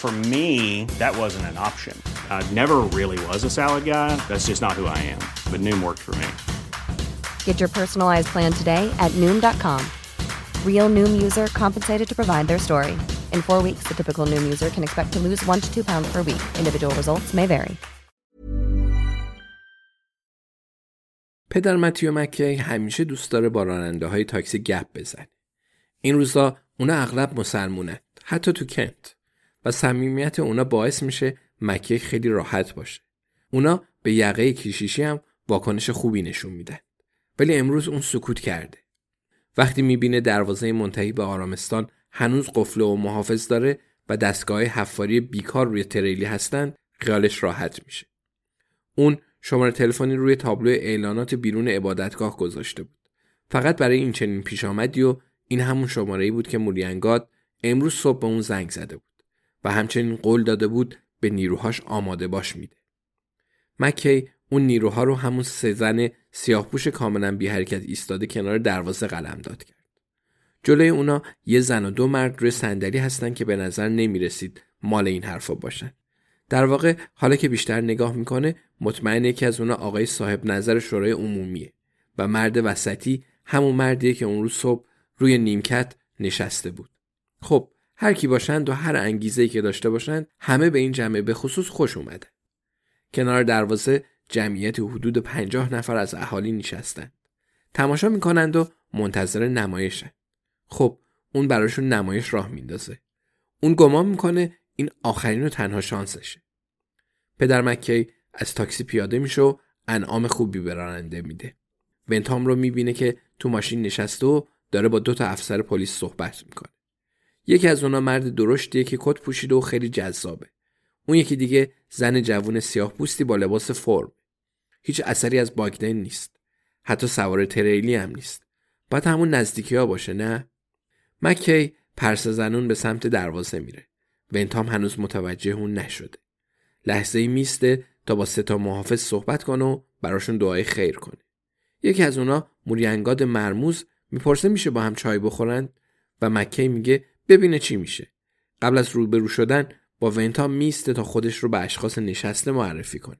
For me, that wasn't an option. I never really was a salad guy. That's just not who I am. But Noom worked for me. Get your personalized plan today at Noom.com. Real Noom user compensated to provide their story. In four weeks, the typical Noom user can expect to lose one to two pounds per week. Individual results may vary. پدر متیو مکی همیشه دوست داره با راننده های تاکسی گپ بزنه. این روزا اونا اغلب مسلمونن. حتی تو کنت. و صمیمیت اونا باعث میشه مکی خیلی راحت باشه. اونا به یقه کیشیشی هم واکنش خوبی نشون میدن. ولی امروز اون سکوت کرده. وقتی می‌بینه دروازه منتهی به آرامستان هنوز قفله و محافظ داره و دستگاه حفاری بیکار روی تریلی هستن خیالش راحت میشه. اون شماره تلفنی روی تابلو اعلانات بیرون عبادتگاه گذاشته بود. فقط برای این چنین پیش آمدی و این همون شماره بود که موریانگاد امروز صبح به اون زنگ زده بود. و همچنین قول داده بود به نیروهاش آماده باش میده. مکی اون نیروها رو همون سه زن سیاهپوش کاملا بی حرکت ایستاده کنار دروازه قلم داد کرد. جلوی اونا یه زن و دو مرد روی صندلی هستن که به نظر نمی‌رسید مال این حرفا باشن. در واقع حالا که بیشتر نگاه می‌کنه مطمئن یکی از اونا آقای صاحب نظر شورای عمومیه و مرد وسطی همون مردیه که اون روز صبح روی نیمکت نشسته بود. خب هر کی باشند و هر انگیزه‌ای که داشته باشند همه به این جمعه به خصوص خوش اومده. کنار دروازه جمعیت حدود پنجاه نفر از اهالی نشستند. تماشا می‌کنند و منتظر نمایشن. خب اون براشون نمایش راه میندازه. اون گمان می‌کنه این آخرین و تنها شانسشه. پدر مکی از تاکسی پیاده میشه و انعام خوبی به راننده میده. ونتام رو می‌بینه که تو ماشین نشسته و داره با دو تا افسر پلیس صحبت می‌کنه. یکی از اونا مرد درشتیه که کت پوشیده و خیلی جذابه. اون یکی دیگه زن جوون سیاه پوستی با لباس فرم. هیچ اثری از باگدن نیست. حتی سوار تریلی هم نیست. باید همون نزدیکی ها باشه نه؟ مکی پرس زنون به سمت دروازه میره. ونتام هنوز متوجه اون نشده. لحظه ای میسته تا با ستا محافظ صحبت کنه و براشون دعای خیر کنه. یکی از اونا موریانگاد مرموز می‌پرسه میشه با هم چای بخورن و مکی میگه ببینه چی میشه. قبل از روبرو شدن با ونتا میسته تا خودش رو به اشخاص نشسته معرفی کنه.